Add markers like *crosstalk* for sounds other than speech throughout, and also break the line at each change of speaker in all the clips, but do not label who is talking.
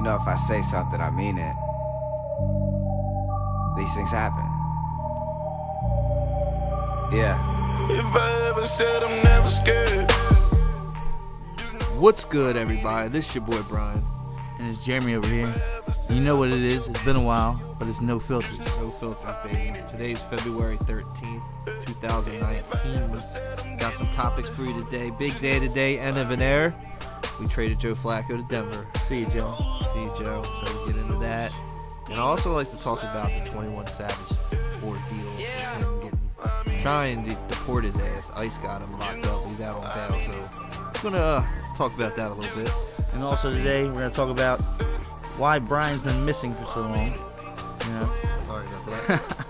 You know, if I say something, I mean it. These things happen. Yeah.
If I ever said I'm never scared.
What's good, everybody? This is your boy Brian.
and it's Jeremy over here. You know what it is. It's been a while, but it's no filters.
No filters, baby. Today's February 13th, 2019. Got some topics for you today. Big day today, end of an era. We traded Joe Flacco to Denver.
See you, Joe.
See you, Joe. So we get into that. And I also like to talk about the 21 Savage ordeal. getting, trying to deport his ass. ICE got him locked up. He's out on bail. So I'm going to uh, talk about that a little bit.
And also today we're gonna talk about why Brian's been missing for so long. You know,
Sorry about that. *laughs*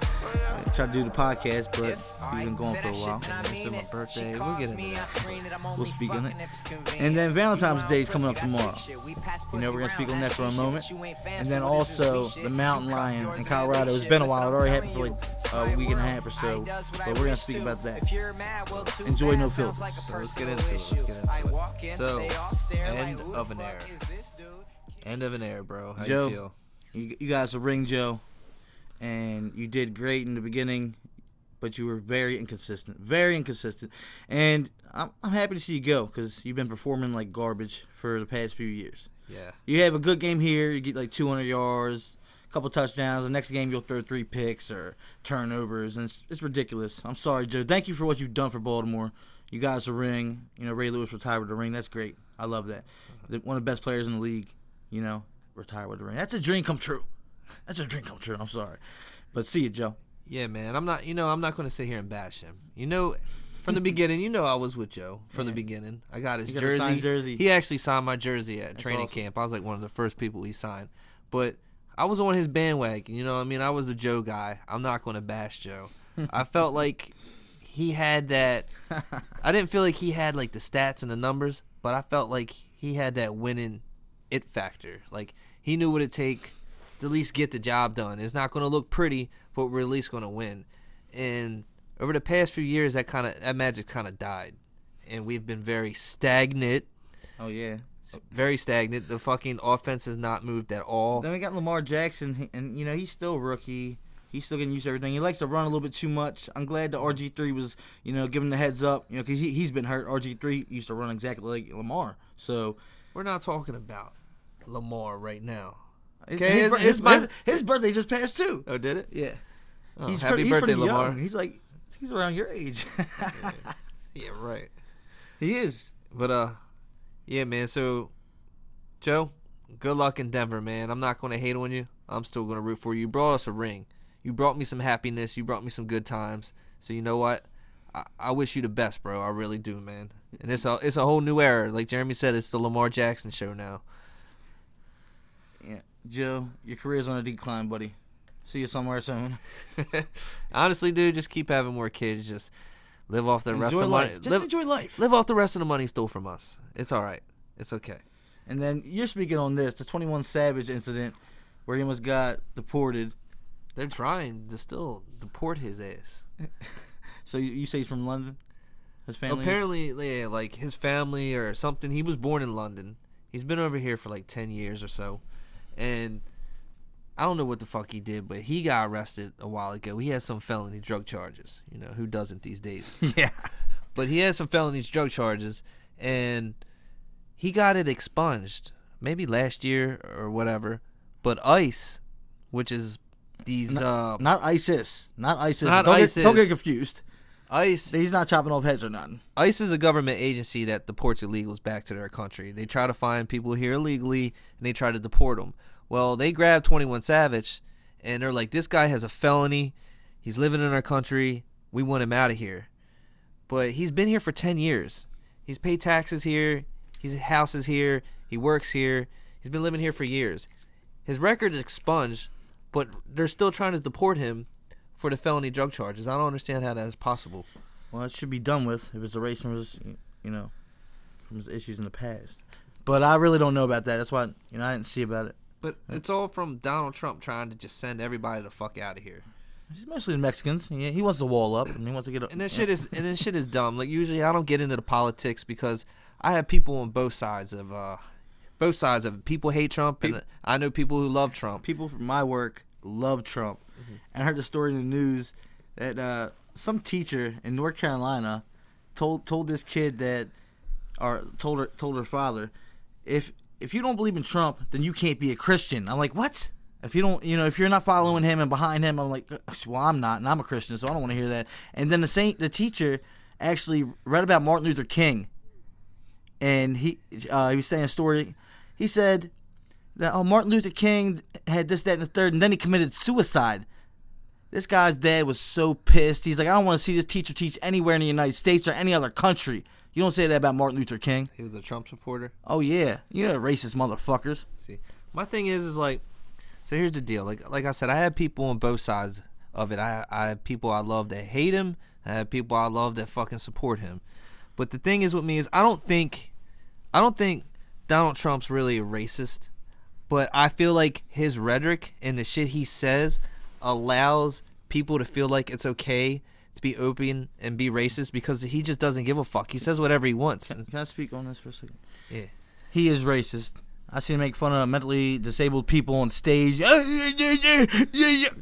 I tried to do the podcast, but we've been going for a while.
It's been my birthday. We'll get into that.
We'll speak on it. And then Valentine's Day is coming up tomorrow. You know, we're gonna speak on that for a moment. And then also the mountain lion in Colorado. It's been a while. It already happened for like a week and a half or so. But we're gonna speak about that. Enjoy no filters.
So let's get into it. Let's get into it. So, end of an era. End of an era, bro. How
Joe.
you feel?
You, you guys will ring Joe, and you did great in the beginning, but you were very inconsistent, very inconsistent. And I'm, I'm happy to see you go because you've been performing like garbage for the past few years.
Yeah.
You have a good game here, you get like 200 yards, a couple touchdowns. The next game you'll throw three picks or turnovers, and it's, it's ridiculous. I'm sorry, Joe. Thank you for what you've done for Baltimore. You guys a ring. You know Ray Lewis retired with a ring. That's great. I love that. Uh-huh. The- One of the best players in the league. You know, retire with a ring. That's a dream come true. That's a dream come true. I'm sorry, but see you, Joe.
Yeah, man. I'm not. You know, I'm not going to sit here and bash him. You know, from the beginning, *laughs* you know, I was with Joe from the beginning. I got his
got
jersey.
jersey.
He actually signed my jersey at training
awesome.
camp. I was like one of the first people he signed. But I was on his bandwagon. You know, what I mean, I was a Joe guy. I'm not going to bash Joe. *laughs* I felt like he had that. *laughs* I didn't feel like he had like the stats and the numbers, but I felt like he had that winning it factor. Like he knew what it take to at least get the job done. It's not going to look pretty, but we're at least going to win. And over the past few years, that kind of that magic kind of died, and we've been very stagnant.
Oh yeah.
Very stagnant. The fucking offense has not moved at all.
Then we got Lamar Jackson, and you know he's still a rookie. He's still getting used to everything. He likes to run a little bit too much. I'm glad the RG three was, you know, giving the heads up. You know, because he he's been hurt. RG three used to run exactly like Lamar. So
We're not talking about Lamar right now. Okay,
his, his,
my-
his, his birthday just passed too.
Oh, did it?
Yeah,
Oh,
he's
happy
pretty, he's
birthday,
pretty
Lamar.
young. He's like he's around your age. *laughs*
Yeah, right.
he is.
But uh, yeah, man. So, Joe, good luck in Denver, man. I'm not going to hate on you. I'm still going to root for you. You brought us a ring. You brought me some happiness. You brought me some good times. So you know what? I, I wish you the best, bro. I really do, man. And it's a it's a whole new era. Like Jeremy said, it's the Lamar Jackson show now.
Joe, your career's on a decline, buddy. See you somewhere soon. *laughs*
Honestly, dude, just keep having more kids. Just live off the rest of the money.
Just
live,
enjoy life.
live off the rest of the money stole from us. It's all right. It's okay.
And then you're speaking on this, the 21 Savage incident, where he almost got deported.
They're trying to still deport his ass. *laughs*
So you, say he's from London? His family? is?
Apparently, yeah, like his family or something. He was born in London. He's been over here for like ten years or so, and I don't know what the fuck he did, but he got arrested a while ago. He has some felony drug charges. You know who doesn't these days? *laughs*
Yeah.
but he has some felony drug charges, and he got it expunged maybe last year or whatever. But ICE, which is these uh,
Not ISIS. Not ISIS.
Not
don't
ISIS.
Get, don't get confused.
ICE
He's not chopping off heads or nothing.
ICE is a government agency that deports illegals back to their country. They try to find people here illegally and they try to deport them. Well, they grabbed 21 Savage and they're like, this guy has a felony. He's living in our country. We want him out of here. But he's been here for 10 years. He's paid taxes here. His house is here. He works here. He's been living here for years. His record is expunged, but they're still trying to deport him for the felony drug charges. I don't understand how that is possible.
Well, it should be done with if it's erased from his, you know, from his issues in the past. But I really don't know about that. That's why, you know, I didn't see about it.
But it's all from Donald Trump trying to just send everybody the fuck out of here.
It's mostly the Mexicans. Yeah, he wants to wall up and he wants to get. A,
And this shit is and this shit is dumb. Like usually I don't get into the politics because I have people on both sides of uh both sides of it. People hate Trump, and I know people who love Trump.
people from my work love Trump. And I heard the story in the news that uh, some teacher in North Carolina told told this kid that, or told her told her father, if if you don't believe in Trump, then you can't be a Christian. I'm like, what? If you don't, you know, if you're not following him and behind him, I'm like, well, I'm not, and I'm a Christian, so I don't want to hear that. And then the saint, the teacher, actually read about Martin Luther King, and he uh, he was saying a story. He said that oh Martin Luther King had this, that, and the third, and then he committed suicide. This guy's dad was so pissed. He's like, I don't want to see this teacher teach anywhere in the United States or any other country. You don't say that about Martin Luther King.
He was a Trump supporter.
Oh yeah, you know racist motherfuckers.
See, my thing is, is like, so here's the deal. Like, like I said, I had people on both sides of it. I, I have people I love that hate him. I have people I love that fucking support him. But the thing is with me is, I don't think, I don't think Donald Trump's really a racist. But I feel like his rhetoric and the shit he says allows people to feel like it's okay to be open and be racist because he just doesn't give a fuck. He says whatever he wants.
Can, can I speak on this for a second?
Yeah.
He is racist. I see him make fun of mentally disabled people on stage.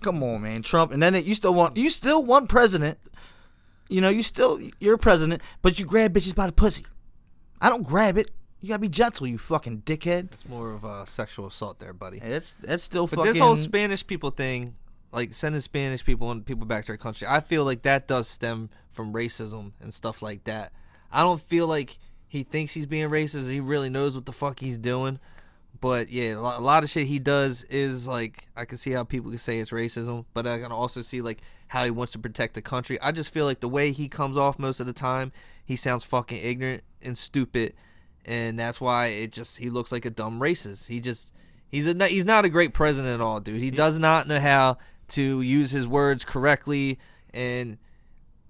Come on, man, Trump. And then it, you still want you still want president. You know, you still you're president, but you grab bitches by the pussy. I don't grab it. You gotta be gentle, you fucking dickhead.
It's more of a sexual assault there, buddy.
Hey, that's that's still
But
fucking.
this whole Spanish people thing, like sending Spanish people and people back to their country, I feel like that does stem from racism and stuff like that. I don't feel like he thinks he's being racist. He really knows what the fuck he's doing. But yeah, a lot of shit he does is like I can see how people can say it's racism, but I can also see like how he wants to protect the country. I just feel like the way he comes off most of the time, he sounds fucking ignorant and stupid, and that's why it just he looks like a dumb racist. He just he's a he's not a great president at all, dude. He does not know how to use his words correctly, and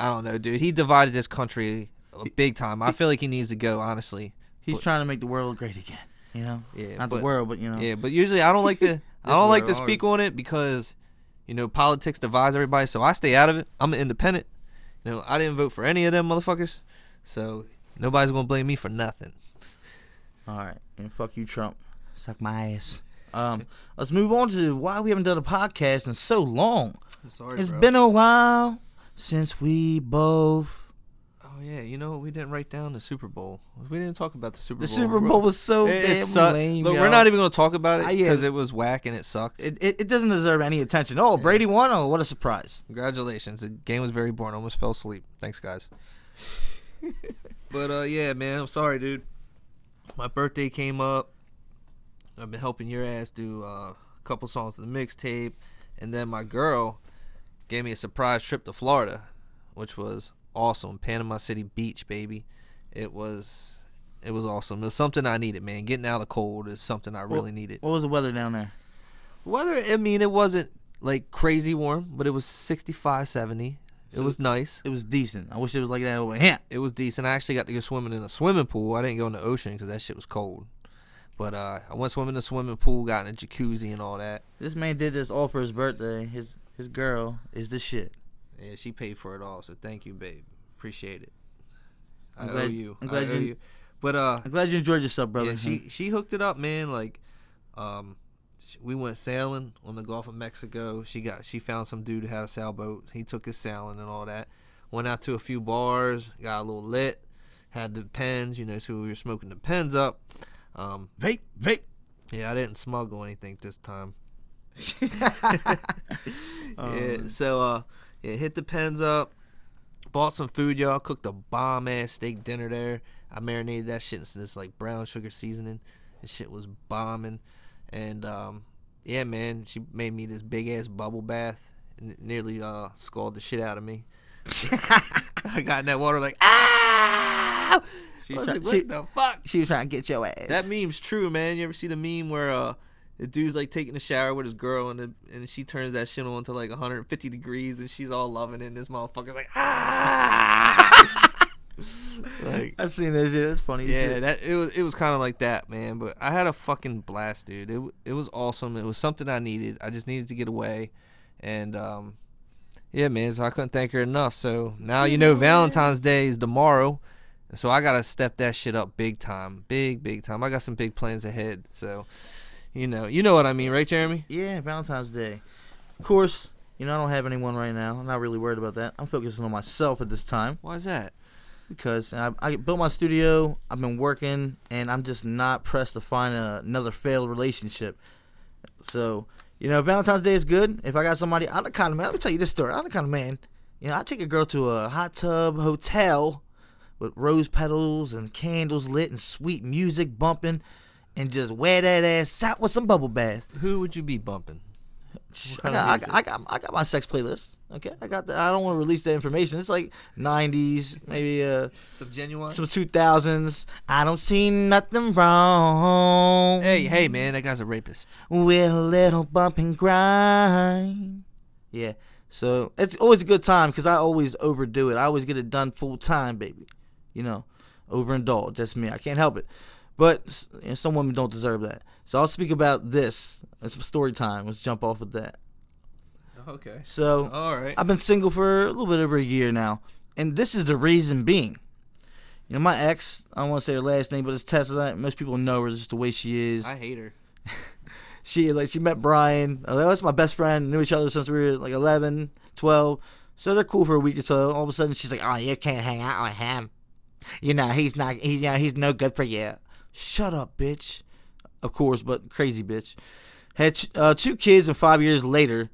I don't know, dude. He divided this country big time. I feel like he needs to go, honestly.
he's trying to make the world great again. You know,
Yeah,
not
but-
the world, but you know,
Yeah, but usually I don't like to *laughs* I don't like to
world
speak on it because you know politics divides everybody. So I stay out of it. I'm an independent. You know, I didn't vote for any of them motherfuckers, so nobody's gonna blame me for nothing.
All right, and fuck you, Trump. Suck my ass. Um, let's move on to why we haven't done a podcast in so long.
I'm sorry.
It's been a while since we both.
Oh yeah, you know? We didn't write down the Super Bowl. We didn't talk about the Super Bowl.
The
Bowl.
Super Bowl was so
It,
damn
it sucked.
lame.
Look, we're not even gonna talk about it
Ah, yeah.
because it was whack and it sucked.
It, it, it doesn't deserve any attention. Oh, Brady won. Oh, what a surprise!
Congratulations. The game was very boring. I almost fell asleep. Thanks, guys. *laughs* but uh yeah, man, I'm sorry, dude. My birthday came up. I've been helping your ass do uh, a couple songs of the mixtape, and then my girl gave me a surprise trip to Florida, which was awesome. Panama City Beach, baby. It was it was awesome. It was something I needed, man. Getting out of the cold is something I really needed.
What was the weather down there?
Weather, I mean, it wasn't like crazy warm, but it was 65, 70.
So-
it was nice.
It was decent. I wish it was like that over here.
It was decent. I actually got to go swimming in a swimming pool. I didn't go in the ocean because that shit was cold. But uh, I went swimming in the swimming pool, got in a jacuzzi and all that.
This man did this all for his birthday. His his girl is the shit.
Yeah, she paid for it all. So thank you, babe. Appreciate it. I
I'm
owe
glad-
you.
I'm
I owe
you-
you. But uh,
I'm glad you enjoyed yourself, brother.
yeah, she she hooked it up, man. Like, um, we went sailing on the Gulf of Mexico. She got she found some dude who had a sailboat. He took us sailing and all that. Went out to a few bars, got a little lit, had the pens, you know, so we were smoking the pens up. Um,
vape, vape.
yeah, I didn't smuggle anything this time. *laughs* *laughs*
Um,
yeah, so uh, yeah, hit the pens up. Bought some food, y'all. Cooked a bomb ass steak dinner there. I marinated that shit in this like brown sugar seasoning. This shit was bombing, and um, yeah, man, she made me this big ass bubble bath. And nearly uh scalded the shit out of me. *laughs* I got in that water like ah.
She
was
try-
like, what
she-
the fuck?
She was trying to get your ass.
That meme's true, man. You ever see the meme where uh the dude's like taking a shower with his girl and the, and she turns that shit on to like 150 degrees and she's all loving it and this motherfucker's like ah *laughs* like
I seen that shit. That's funny.
yeah
shit.
that it was it was kind of like that man but I had a fucking blast dude it it was awesome it was something I needed I just needed to get away and um yeah man so I couldn't thank her enough so now you know Valentine's Day is tomorrow So I gotta step that shit up big time, big big time. I got some big plans ahead. So, you know, you know what I mean, right, Jeremy?
Yeah, Valentine's Day. Of course, you know I don't have anyone right now. I'm not really worried about that. I'm focusing on myself at this time
Why is that?
because I, I built my studio. I've been working, and I'm just not pressed to find a, another failed relationship. So, you know, Valentine's Day is good. If I got somebody, I'm the kind of man. Let me tell you this story. I'm the kind of man. You know, I take a girl to a hot tub hotel with rose petals and candles lit and sweet music bumping, and just wear that ass out with some bubble bath.
Who would you be bumping?
I got, I, got, I got, I got my sex playlist. Okay, I got the. I don't want to release that information. It's like '90s, maybe uh,
Some genuine.
some 2000s. I don't see nothing wrong.
hey, hey, man, that guy's a rapist.
with a little bump and grind. Yeah, so it's always a good time because I always overdo it. I always get it done full time, baby. You know, overindulge. That's me. I can't help it. But you know, some women don't deserve that. So I'll speak about this. It's some story time. Let's jump off with that.
Okay.
So
All right.
I've been single for a little bit over a year now, and this is the reason being. You know, my ex, I don't want to say her last name, but it's Tessa. Most people know her just the way she is.
I hate her. *laughs*
she like she met Brian. Uh, that's my best friend. Knew each other since we were like 11, 12. So they're cool for a week or so. All of a sudden, she's like, "Oh, you can't hang out with him. You know, he's not. He's you know, he's no good for you." Shut up, bitch. Of course, but crazy bitch. Had uh, two kids, and five years later,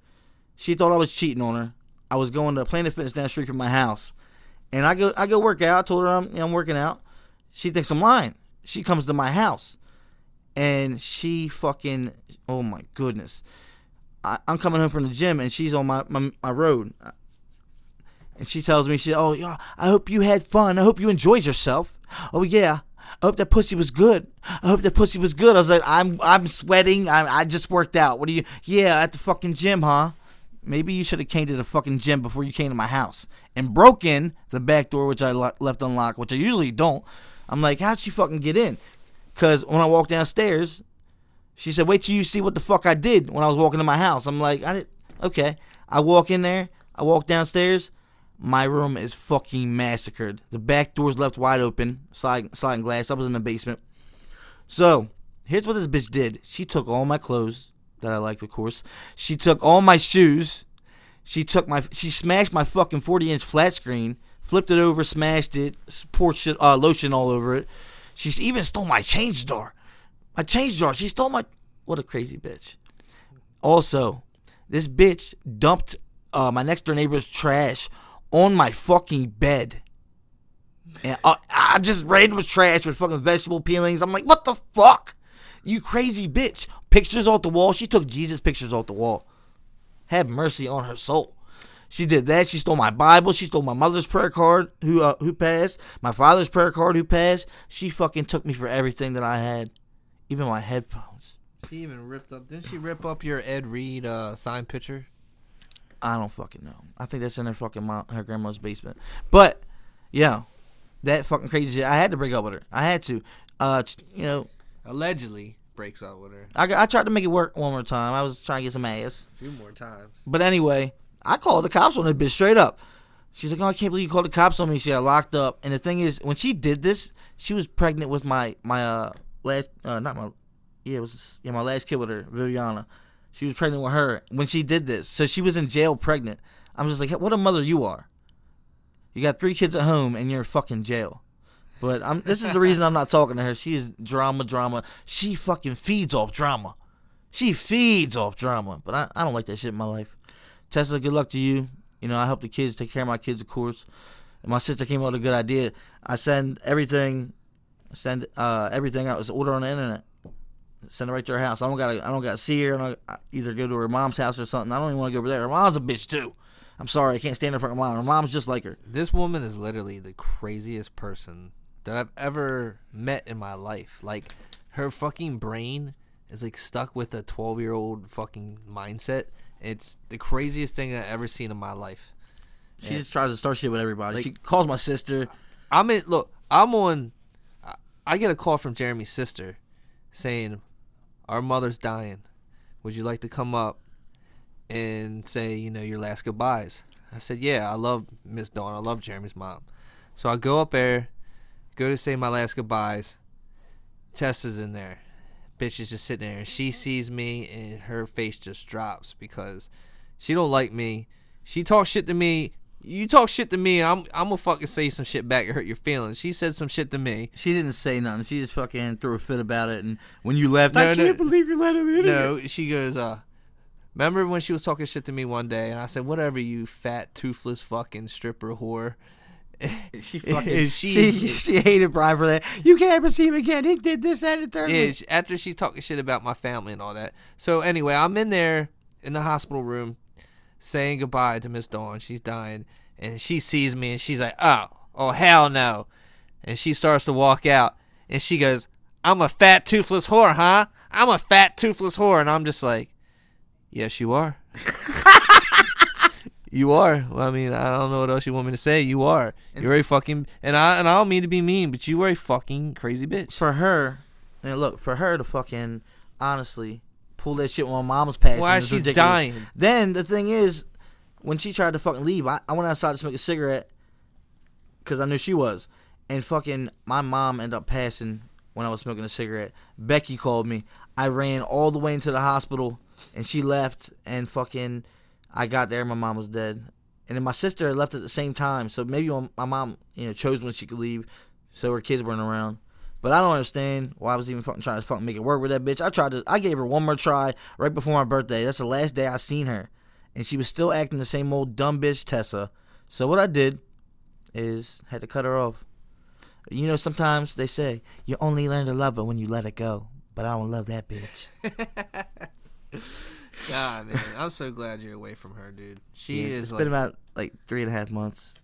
she thought I was cheating on her. I was going to Planet Fitness down the street from my house, and I go I go work out. I told her I'm I'm working out. She thinks I'm lying. She comes to my house, and she fucking oh my goodness. I, I'm coming home from the gym, and she's on my my, my road, and she tells me she oh I hope you had fun. I hope you enjoyed yourself. Oh yeah. I hope that pussy was good. I hope that pussy was good. I was like, I'm I'm sweating. I I just worked out. What are you? Yeah, at the fucking gym, huh? Maybe you should have came to the fucking gym before you came to my house and broke in the back door, which I lo- left unlocked, which I usually don't. I'm like, how'd she fucking get in? Because when I walked downstairs, she said, wait till you see what the fuck I did when I was walking to my house. I'm like, I did, okay. I walk in there, I walk downstairs. My room is fucking massacred. The back door's left wide open, sliding, sliding glass. I was in the basement. So, here's what this bitch did. She took all my clothes that I liked, of course. She took all my shoes. She took my, she smashed my fucking 40 inch flat screen, flipped it over, smashed it, poured shit, uh, lotion all over it. She even stole my change jar. My change jar. She stole my, what a crazy bitch. Also, this bitch dumped uh, my next door neighbor's trash on my fucking bed. And uh, I just ran with trash with fucking vegetable peelings. I'm like, what the fuck? You crazy bitch. Pictures off the wall. She took Jesus pictures off the wall. Have mercy on her soul. She did that. She stole my Bible. She stole my mother's prayer card, who uh, who passed. My father's prayer card, who passed. She fucking took me for everything that I had, even my headphones.
She even ripped up. Didn't she rip up your Ed Reed uh, signed picture?
I don't fucking know. I think that's in her fucking mom, her grandma's basement. But yeah, that fucking crazy shit. I had to break up with her. I had to. Uh, you know,
Allegedly breaks up with her
I, I tried to make it work one more time. I was trying to get some ass.
a few more times.
But anyway, I called the cops on that bitch straight up. She's like, "Oh, I can't believe you called the cops on me." She got locked up. And the thing is, when she did this, she was pregnant with my my uh last uh not my yeah it was yeah my last kid with her Viviana. She was pregnant with her when she did this, so she was in jail pregnant. I'm just like, what a mother you are. You got three kids at home and you're in fucking jail. But I'm this is the reason I'm not talking to her. She is drama, drama. She fucking feeds off drama. She feeds off drama. But I, I don't like that shit in my life. Tessa, good luck to you. You know, I help the kids take care of my kids, of course. And my sister came up with a good idea. I send everything, send uh, everything out. It's order on the internet. Send her right to her house. I don't gotta, I don't gotta see her. I don't, I either go to her mom's house or something. I don't even want to go over there. Her mom's a bitch too. I'm sorry, I can't stand her fucking mom. Her mom's just like her.
This woman is literally the craziest person that I've ever met in my life. Like, her fucking brain is like stuck with a 12 year old fucking mindset. It's the craziest thing I've ever seen in my life.
She
Yeah.
just tries to start shit with everybody.
Like-
she calls my sister.
I'm in. Look, I'm on. I get a call from Jeremy's sister, saying, "Our mother's dying. Would you like to come up and say, you know, your last goodbyes?" I said, "Yeah, I love Miss Dawn. I love Jeremy's mom." So I go up there, Go to say my last goodbyes. Tessa's in there. Bitch is just sitting there, she sees me, and her face just drops because she don't like me. She talks shit to me. You talk shit to me, and I'm I'm gonna fucking say some shit back and hurt your feelings. She said some shit to me.
She didn't say nothing. She just fucking threw a fit about it. And when you left,
No,
I
no.
can't believe you let him in.
No, she goes, uh, remember when she was talking shit to me one day, and I said, whatever, you fat, toothless fucking stripper whore. *laughs*
She *laughs* fucking she,
she-
she hated Brian for that. You can't ever see him again. He did this and the third.
Yeah, she- after she's talking shit about my family and all that. So anyway, I'm in there in the hospital room saying goodbye to Miss Dawn. She's dying, and she sees me, and she's like, "Oh, oh hell no!" And she starts to walk out, and she goes, "I'm a fat toothless whore, huh? I'm a fat toothless whore," and I'm just like, "Yes, you are." *laughs* You are. Well, I mean, I don't know what else you want me to say. You are. You're a fucking and I and I don't mean to be mean, but you are a fucking crazy bitch.
for her, and look for her to fucking honestly pull that shit when my mom was passing.
Why she's
ridiculous.
dying.
Then the thing is, when she tried to fucking leave, I, I went outside to smoke a cigarette because I knew she was, and fucking my mom ended up passing when I was smoking a cigarette. Becky called me. I ran all the way into the hospital, and she left, and fucking I got there, my mom was dead. And then my sister left at the same time, so maybe my mom, you know, chose when she could leave, so her kids weren't around. But I don't understand why I was even fucking trying to fucking make it work with that bitch. I tried to, I gave her one more try right before my birthday. That's the last day I seen her, and she was still acting the same old dumb bitch Tessa. So what I did is had to cut her off. You know, sometimes they say you only learn to love her when you let it go, but I don't love that bitch. *laughs*
God, man, I'm so glad you're away from her, dude. She
Yeah,
is
It's
like,
been about like three and a half months.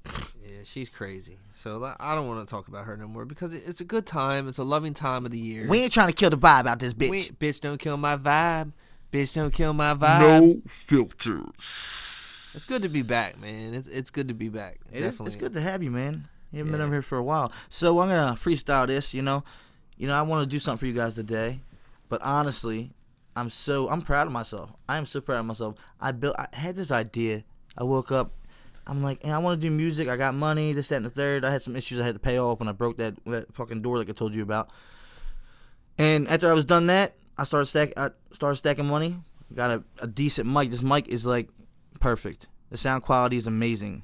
Yeah, she's crazy. So I don't want to talk about her no more because it's a good time. It's a loving time of the year.
We ain't trying to kill the vibe out this bitch.
We bitch, don't kill my vibe. Bitch, don't kill my vibe.
No filters.
It's good to be back, man. It's it's good to be back.
It is,
Definitely.
it's good to have you, man. You haven't been
Yeah.
over here for a while, so I'm gonna freestyle this. You know, you know, I want to do something for you guys today, but honestly, I'm so I'm proud of myself. I am so proud of myself. I built. I had this idea. I woke up. I'm like, I want to do music. I got money. This, that, and the third. I had some issues I had to pay off when I broke that that fucking door, like I told you about. And after I was done that, I started stack. I started stacking money. Got a, a decent mic. This mic is like perfect. The sound quality is amazing.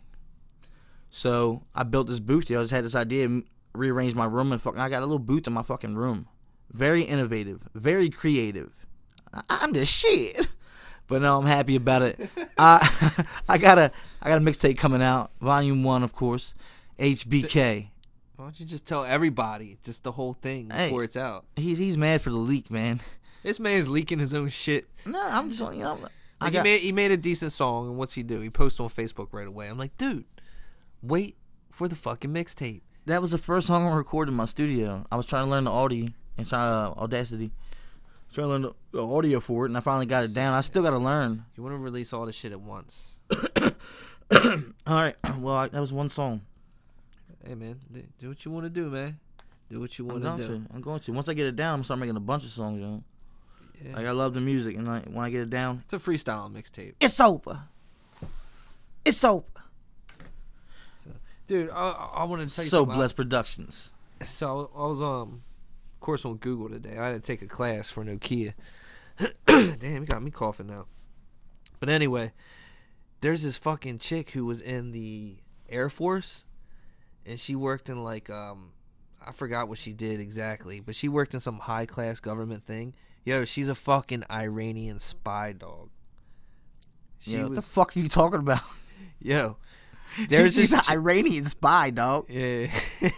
So I built this booth. I just had this idea, rearranged my room, and fucking I got a little booth in my fucking room. Very innovative, very creative. I, I'm the shit. *laughs* But no, I'm happy about it. I *laughs* I got a I got a mixtape coming out, volume one, of course. HBK.
Why don't you just tell everybody just the whole thing
Hey.
before it's out?
He's he's mad for the leak, man.
This man's leaking his own shit.
No, I'm just you know. I
Like
got,
he made he made a decent song, and what's he do? He posts on Facebook right away. I'm like, dude, wait for the fucking mixtape.
that was the first song I recorded in my studio. I was trying to learn the audio and trying to uh, Audacity, trying to learn the, audio for it, and I finally got it down. I still got to learn.
You want to release all this shit at once? *coughs*
All right, *coughs* well I, that was one song.
Hey man, do, what you want to do, man. Do what you want to do.
to. I'm going to. Once I get it down, I'm gonna start making a bunch of songs. You know,
Yeah.
like I love the music, and like when I get it down,
It's a freestyle mixtape,
it's over. It's over.
dude. I, I wanted to tell you
So blessed productions.
So I was um, of course, on Google today. I had to take a class for Nokia. *coughs* Damn, you got me coughing now. But anyway, there's this fucking chick who was in the Air Force, and she worked in like um, I forgot what she did exactly, but she worked in some high class government thing. Yo, she's a fucking Iranian spy dog. She
Yo, what
was
the fuck are you talking about? *laughs*
yo. *laughs* There's
She's
this
an Iranian spy, dog. *laughs*
yeah.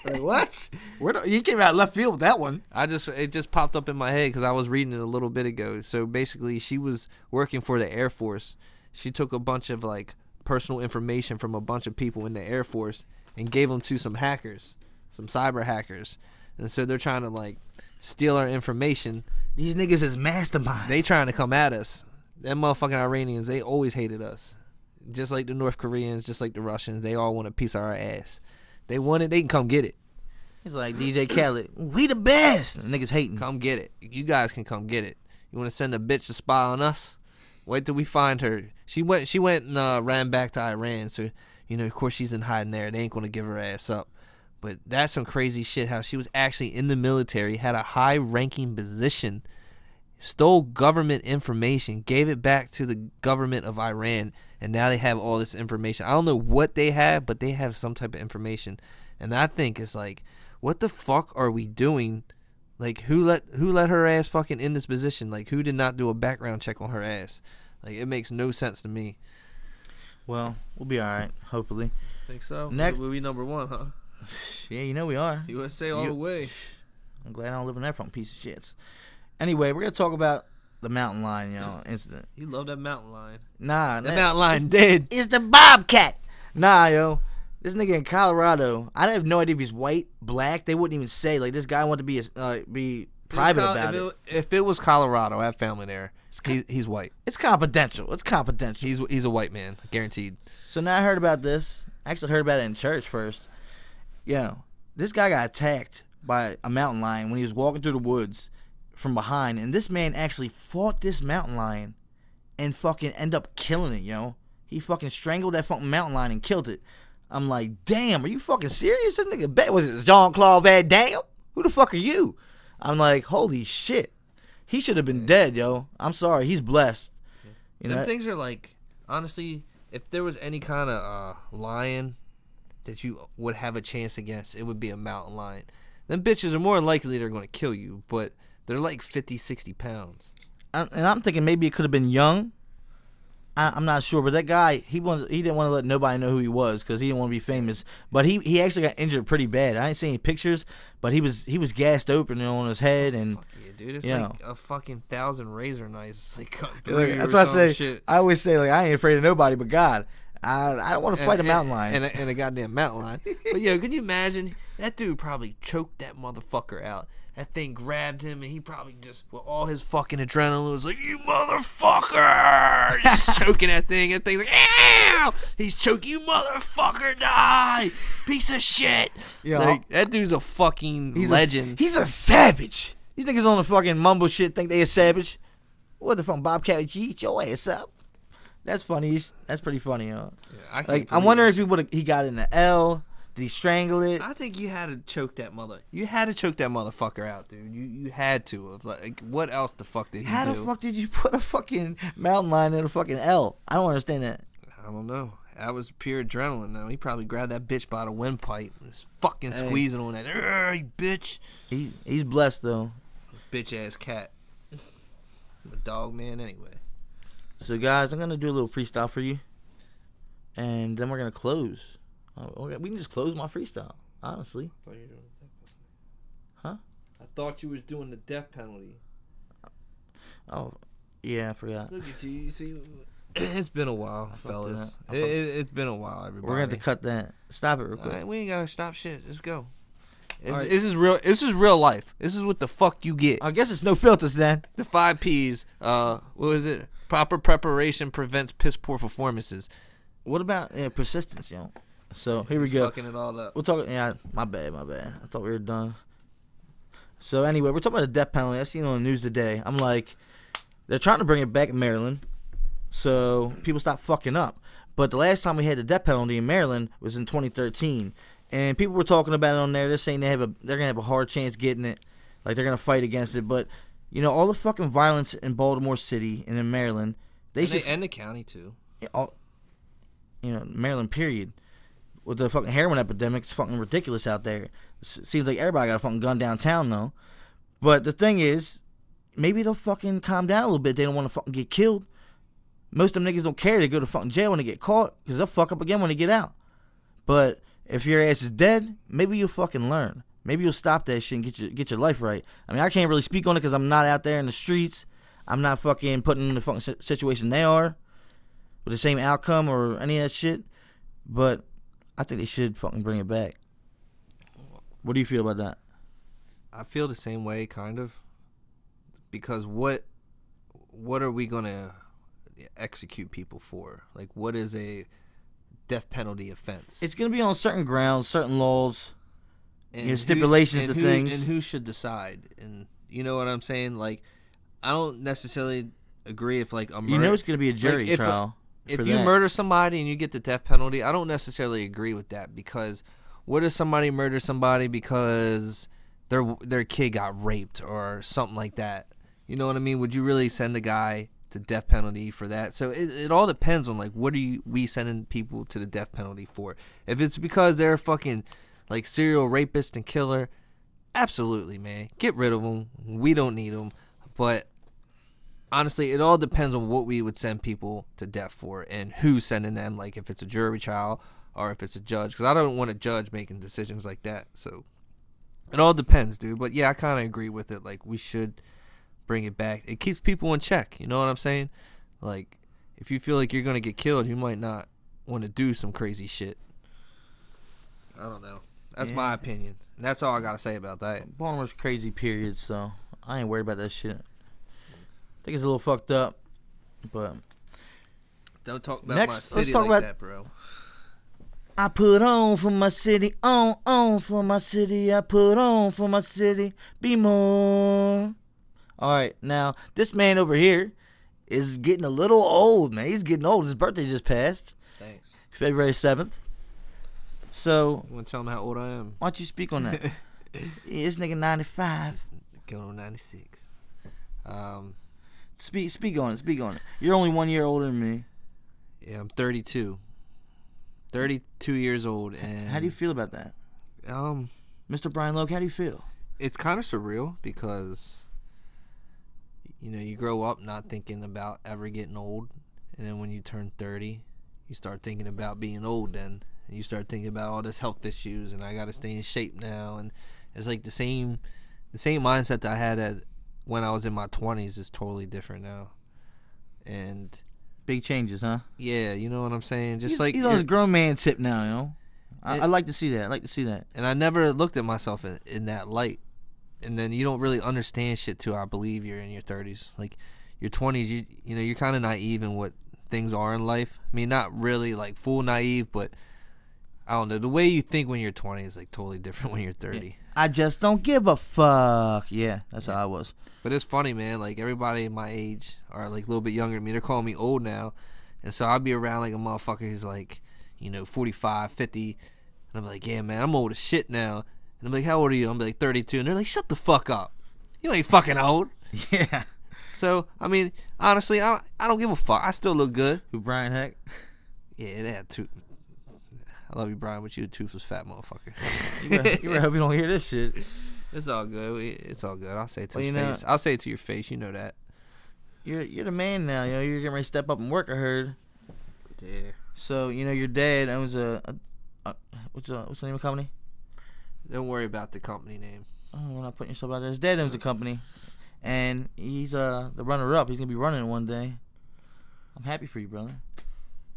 Like, what? Where the, you came out left field with that one.
I just it just popped up in my head because I was reading it a little bit ago. So basically, she was working for the Air Force. She took a bunch of like personal information from a bunch of people in the Air Force and gave them to some hackers, some cyber hackers, and so they're trying to like steal our information.
These niggas is masterminds.
They trying to come at us. Them motherfucking Iranians, they always hated us. Just like the North Koreans, just like the Russians, they all want a piece of our ass. They want it, they can come get it.
He's like DJ *coughs* Khaled. We the best. Niggas hating.
Come get it. You guys can come get it. You want to send a bitch to spy on us? Wait till we find her. She went. She went and uh, ran back to Iran. So you know, of course, she's in hiding there. They ain't gonna give her ass up. But that's some crazy shit. How she was actually in the military, had a high-ranking position, stole government information, gave it back to the government of Iran, and now they have all this information. I don't know what they have, but they have some type of information, and I think it's like, what the fuck are we doing? Like who let who let her ass fucking in this position? Like who did not do a background check on her ass? Like it makes no sense to me.
Well, we'll be all right. Hopefully.
Think so?
Next-
we number one, huh?
Yeah, you know we are.
USA all
You-
the way.
I'm glad I don't live in that fucking piece of shit. Anyway, we're gonna talk about the mountain lion, you *laughs* know, incident.
You love that mountain lion.
Nah,
That mountain lion dead.
It's the bobcat. Nah, yo. This nigga in Colorado, I have no idea if he's white, black. They wouldn't even say. Like this guy wanted to be a, uh, be private
Col-
about
if
it.
If it was Colorado, I have family there. He's, he's white.
It's confidential. It's confidential.
He's he's a white man, guaranteed.
So now I heard about this. I actually heard about it in church first. Yo, this guy got attacked by a mountain lion when he was walking through the woods from behind, and this man actually fought this mountain lion and fucking end up killing it, yo. He fucking strangled that fucking mountain lion and killed it. I'm like, damn, are you fucking serious? This nigga bet was it Jean Claude Van Damme? Who the fuck are you? I'm like, holy shit. He should have been dead, yo. I'm sorry. He's blessed. You
Them
know,
things are like, honestly, if there was any kind of uh, lion that you would have a chance against, it would be a mountain lion. Them bitches are more likely they're going to kill you, but they're like 50, 60 pounds.
I- and I'm thinking maybe it could have been young. I, I'm not sure, but that guy he wanted he didn't want to let nobody know who he was because he didn't want to be famous. But he he actually got injured pretty bad. I ain't seen any pictures, but he was he was gassed open on his head and.
Fuck yeah, dude. It's
Yeah.
like a fucking thousand razor knives. It's *laughs* like cutting through you
That's what I say.
Shit.
I always say like I ain't afraid of nobody but God. I I don't want to fight a mountain lion.
and a, and a goddamn mountain lion. but yo, can you imagine that dude probably choked that motherfucker out? That thing grabbed him, and he probably just with all his fucking adrenaline was like, "You motherfucker!" He's *laughs* choking that thing, and thing's like, "Ow!" He's choking you, motherfucker! Die, piece of shit.
Yo,
like that dude's a fucking
He's
legend.
A, he's a savage. These niggas on the fucking mumble shit think they a savage. What the fuck, Bobcat? You eat your ass up. That's funny. That's pretty funny.
I
Like I
believe
wonder
this
if he would he got in the L. Did he strangle it?
I think you had to choke that mother. You had to choke that motherfucker out, dude. You you had to. Have like, what else the fuck did he do?
How
do?
the fuck did you *laughs* put a fucking mountain lion in a fucking L? I don't understand that.
I don't know. That was pure adrenaline. Though he probably grabbed that bitch by the windpipe, and was fucking
Hey.
squeezing on that. "Arr, you bitch,
He he's blessed though.
bitch ass cat. I'm a dog man anyway.
So guys, I'm gonna do a little freestyle for you, and then we're gonna close. Oh, okay, We can just close my freestyle, honestly. Huh?
I thought you was doing the death penalty.
Oh, yeah, I forgot.
Look at you. You see, *clears throat* it's been a while,
fucked
fellas.
it up. I
It, it, it's been a while, everybody.
We're gonna have to cut that. Stop it real quick.
right, we ain't gotta stop shit. Let's go. This, this is real. This is real life. This is what the fuck you get.
I guess it's no filters then.
the five P's. Uh, what was it? Proper preparation prevents piss poor performances.
What about yeah, persistence, yo? So here we go.
Fucking it all up.
We'll talk. Yeah, my bad, my bad. I thought we were done. So anyway, we're talking about the death penalty. I seen it on the news today. I'm like, they're trying to bring it back in Maryland, so people stop fucking up. But the last time we had the death penalty in Maryland was in 2013, and people were talking about it on there. They're saying they have a they're gonna have a hard chance getting it, like they're gonna fight against it. But you know, all the fucking violence in Baltimore City and in Maryland, they
And,
should
they, and the county too.
all, you know, Maryland, period. With the fucking heroin epidemic, it's fucking ridiculous out there. It seems like everybody got a fucking gun downtown, though. But the thing is, maybe they'll fucking calm down a little bit. They don't want to fucking get killed. Most of them niggas don't care. They go to fucking jail when they get caught because they'll fuck up again when they get out. But if your ass is dead, maybe you'll fucking learn. Maybe you'll stop that shit and get your get your life right. I mean, I can't really speak on it because I'm not out there in the streets. I'm not fucking putting in the fucking situation they are with the same outcome or any of that shit. But I think they should fucking bring it back. What do you feel about that?
I feel the same way, kind of, because what what are we gonna execute people for? Like, what is a death penalty offense?
It's gonna be on certain grounds, certain laws.
and
you know, stipulations
and
to
who,
things.
and who should decide? And you know what I'm saying? Like, I don't necessarily agree if like a murder.
You know it's gonna be a jury
a-
trial.
If you
that.
murder somebody and you get the death penalty, I don't necessarily agree with that because What if somebody murders somebody because their their kid got raped or something like that? You know what I mean? Would you really send a guy to death penalty for that? So it, it all depends on like what are you we sending people to the death penalty for? If it's because they're fucking like serial rapist and killer, absolutely, man, get rid of them. We don't need them. But honestly, it all depends on what we would send people to death for and who's sending them. Like if it's a jury trial or if it's a judge, because I don't want a judge making decisions like that. So it all depends, dude. But yeah, I kind of agree with it. Like we should bring it back. It keeps people in check. You know what I'm saying? Like if you feel like you're gonna get killed, you might not want to do some crazy shit. I don't know. That's
Yeah.
my opinion. And that's all I gotta say about that.
Baltimore's crazy period, so I ain't worried about that shit. I think it's a little fucked up, but
Don't talk about
Next,
my
let's
city
talk
like
about-
that, bro.
I put on for my city, on, on for my city. I put on for my city, be more. All right, now this man over here is getting a little old, man. He's getting old. His birthday just passed,
Thanks.
February 7th. So,
You want to tell him how old I am?
why don't you speak on that? *laughs* yeah, this nigga 95.
Going on 96. Um,
Speak, speak on it, speak on it. You're only one year older than me.
yeah, I'm 32. 32 years old, and
How do you feel about that?
um,
Mr. Brian Loke, how do you feel?
it's kind of surreal because you know you grow up not thinking about ever getting old, and then when you turn 30, you start thinking about being old. Then and you start thinking about all this health issues, and I got to stay in shape now, and it's like the same, the same mindset that I had at when I was in my 20s is totally different now, and
Big changes, huh?
yeah, you know what I'm saying. Just
he's,
like
he's on his grown man tip now, you know. I,
It-
I like to see that. I like to see that.
and I never looked at myself in, in that light. And then you don't really understand shit till I believe you're in your 30s. Like your 20s, you you know you're kind of naive in what things are in life. I mean, not really like full naive, but I don't know. The way you think when you're 20 is like totally different when you're 30.
I just don't give a fuck. Yeah, that's how I was.
But it's funny, man. Like everybody my age or like a little bit younger than me, they're calling me old now. And so I'll be around like a motherfucker who's like, you know, 45, 50. And I'm like, yeah, man, I'm old as shit now. And I'm like, how old are you? I'm like 32. And they're like, shut the fuck up. You ain't fucking old. *laughs*
Yeah.
So, I mean, honestly, I don't, I don't give a fuck. I still look good.
Who Brian Heck?
Yeah, that had two. I love you, Brian, but you a toothless fat motherfucker. *laughs*
You better, you better hope you don't hear this shit.
it's all good. It's all good. I'll say it to
Well,
your
you know-
face. I'll say it to your face. You know that.
You're you're the man now. You know you're getting ready to step up and work. I heard.
Yeah.
So you know your dad owns a, a, a what's the what's the name of the company?
Don't worry about the company name.
Oh, we're not putting yourself out there. His dad owns a company, and he's uh the runner up. He's gonna be running one day. I'm happy for you, brother.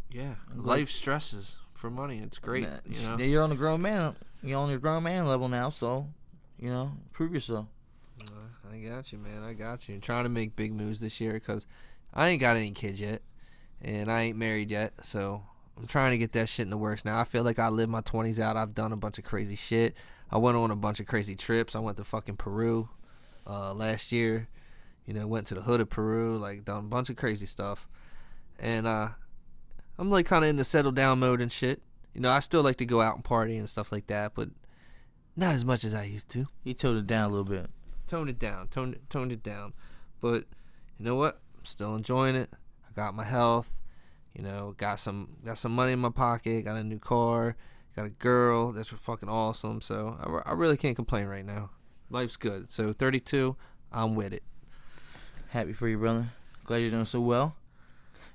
Yeah, life stresses for money. It's great. You know?
You're on the grown man. You're on your grown man level now. So, you know, prove yourself.
I got you, man. I got you. trying to make big moves this year because I ain't got any kids yet, and I ain't married yet. So I'm trying to get that shit in the works now. I feel like I lived my 20s out. I've done a bunch of crazy shit. I went on a bunch of crazy trips. I went to fucking Peru uh, last year. You know, went to the hood of Peru. Like done a bunch of crazy stuff, and uh, I'm like kind of in the settle down mode and shit. You know, I still like to go out and party and stuff like that, but not as much as I used to
He toned it down a little bit.
toned it down, toned it, toned it down. But you know what? I'm still enjoying it. I got my health. You know, got some got some money in my pocket. Got a new car. Got a girl that's fucking awesome. So I, I really can't complain right now. Life's good. So 32, I'm with it.
Happy for you, brother. Glad you're doing so well.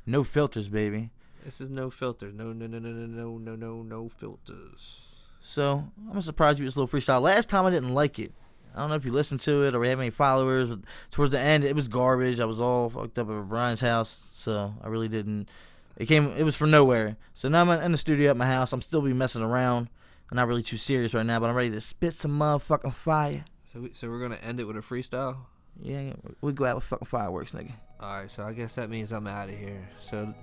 No filters, baby.
This is no filter. No, no, no, no, no, no, no, no, no filters.
So I'm gonna surprise you with this little freestyle. Last time I didn't like it. I don't know if you listened to it or we have any followers, but towards the end it was garbage. I was all fucked up at Brian's house, so I really didn't. It came. It was from nowhere. So now I'm in the studio at my house. I'm still be messing around. I'm not really too serious right now, but I'm ready to spit some motherfucking fire.
So, we, so we're gonna end it with a freestyle.
Yeah, we go out with fucking fireworks, nigga.
All right. So I guess that means I'm out of here. So,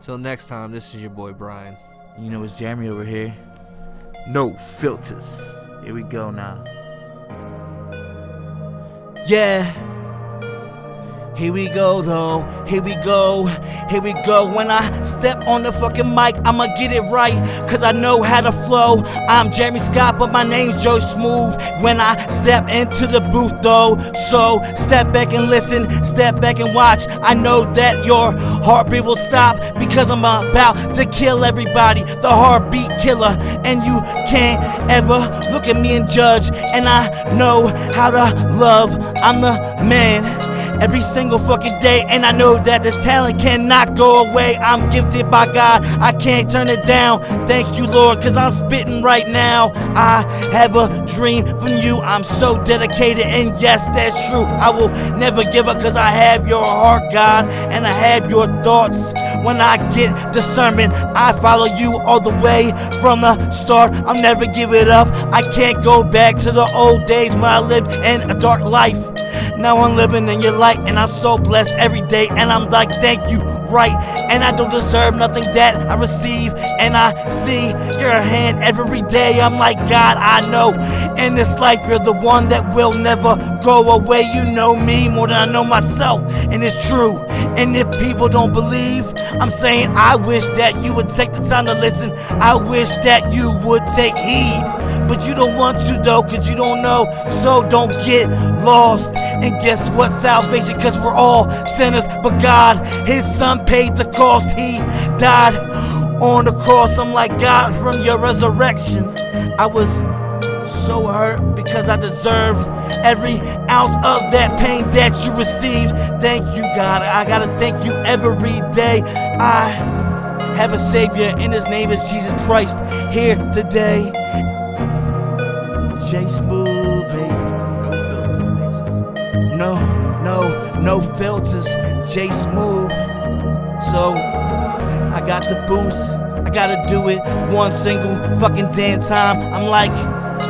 till next time. This is your boy Brian.
You know it's Jeremy over here. No filters. Here we go now. Yeah. Here we go though, here we go, here we go. When I step on the fucking mic, I'ma get it right, cause I know how to flow. I'm Jeremy Scott, but my name's Joe Smooth. When I step into the booth though, so step back and listen, step back and watch. I know that your heartbeat will stop because I'm about to kill everybody, the heartbeat killer. And you can't ever look at me and judge, and I know how to love. I'm the man every single fucking day. And I know that this talent cannot go away. I'm gifted by God, I can't turn it down. Thank you, Lord, cause I'm spitting right now. I have a dream from you. I'm so dedicated, and yes, that's true. I will never give up cause I have your heart, God, and I have your thoughts. When I get discernment, I follow you all the way from the start. I'll never give it up. I can't go back to the old days when I lived in a dark life. Now I'm living in your light, and I'm so blessed every day. And I'm like, thank you, right? And I don't deserve nothing that I receive. And I see your hand every day. I'm like, God, I know in this life you're the one that will never go away. You know me more than I know myself, and it's true. And if people don't believe, I'm saying I wish that you would take the time to listen. I wish that you would take heed. But you don't want to though, cause you don't know. So don't get lost. And guess what? Salvation, cause we're all sinners. But God, His Son paid the cost. He died on the cross. I'm like, God, from your resurrection, I was so hurt because I deserved every ounce of that pain that you received. Thank you, God. I gotta thank you every day. I have a Savior, and His name is Jesus Christ here today. Smooth, baby. No, no, no filters. J Smooth. So, I got the booth. I gotta do it one single fucking damn time. I'm like,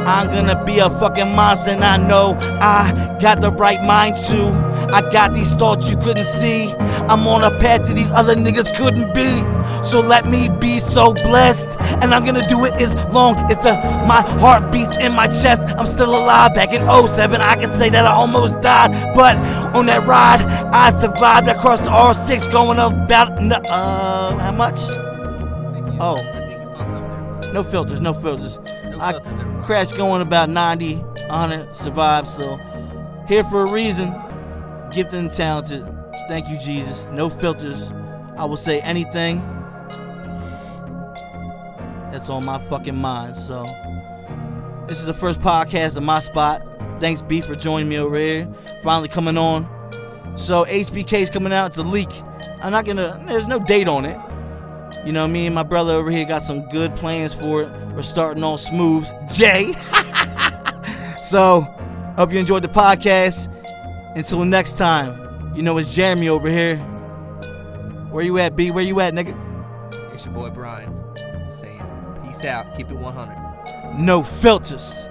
I'm gonna be a fucking monster, and I know I got the right mind to. I got these thoughts you couldn't see. I'm on a path that these other niggas couldn't be. So let me be so blessed, and I'm gonna do it as long as the my heart beats in my chest. I'm still alive. Back in 07, I can say that I almost died, but on that ride, I survived. I crossed the R6, going about uh how much? Oh. No filters, no filters. I crashed going about 90, 100, survived. So here for a reason. Gifted and talented. Thank you, Jesus. No filters. I will say anything that's on my fucking mind. So this is the first podcast of my spot. Thanks, B, for joining me over here. Finally coming on. So HBK's coming out. It's a leak. I'm not gonna. There's no date on it. You know, me and my brother over here got some good plans for it. We're starting all smooth. Jay. *laughs* so, hope you enjoyed the podcast. Until next time, you know it's Jeremy over here. Where you at, B? Where you at, nigga?
It's your boy Brian saying, peace out, keep it 100.
No filters.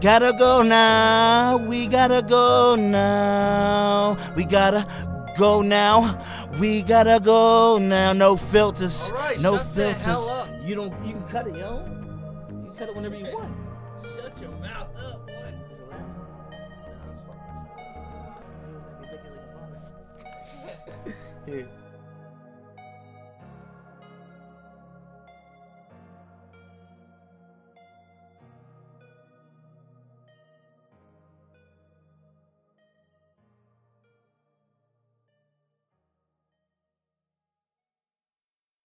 Gotta go now. We gotta go now. We gotta go now. We gotta go now. No filters.
Alright,
no filters. You don't. You can cut it, yo. You can cut it whenever you want. Here.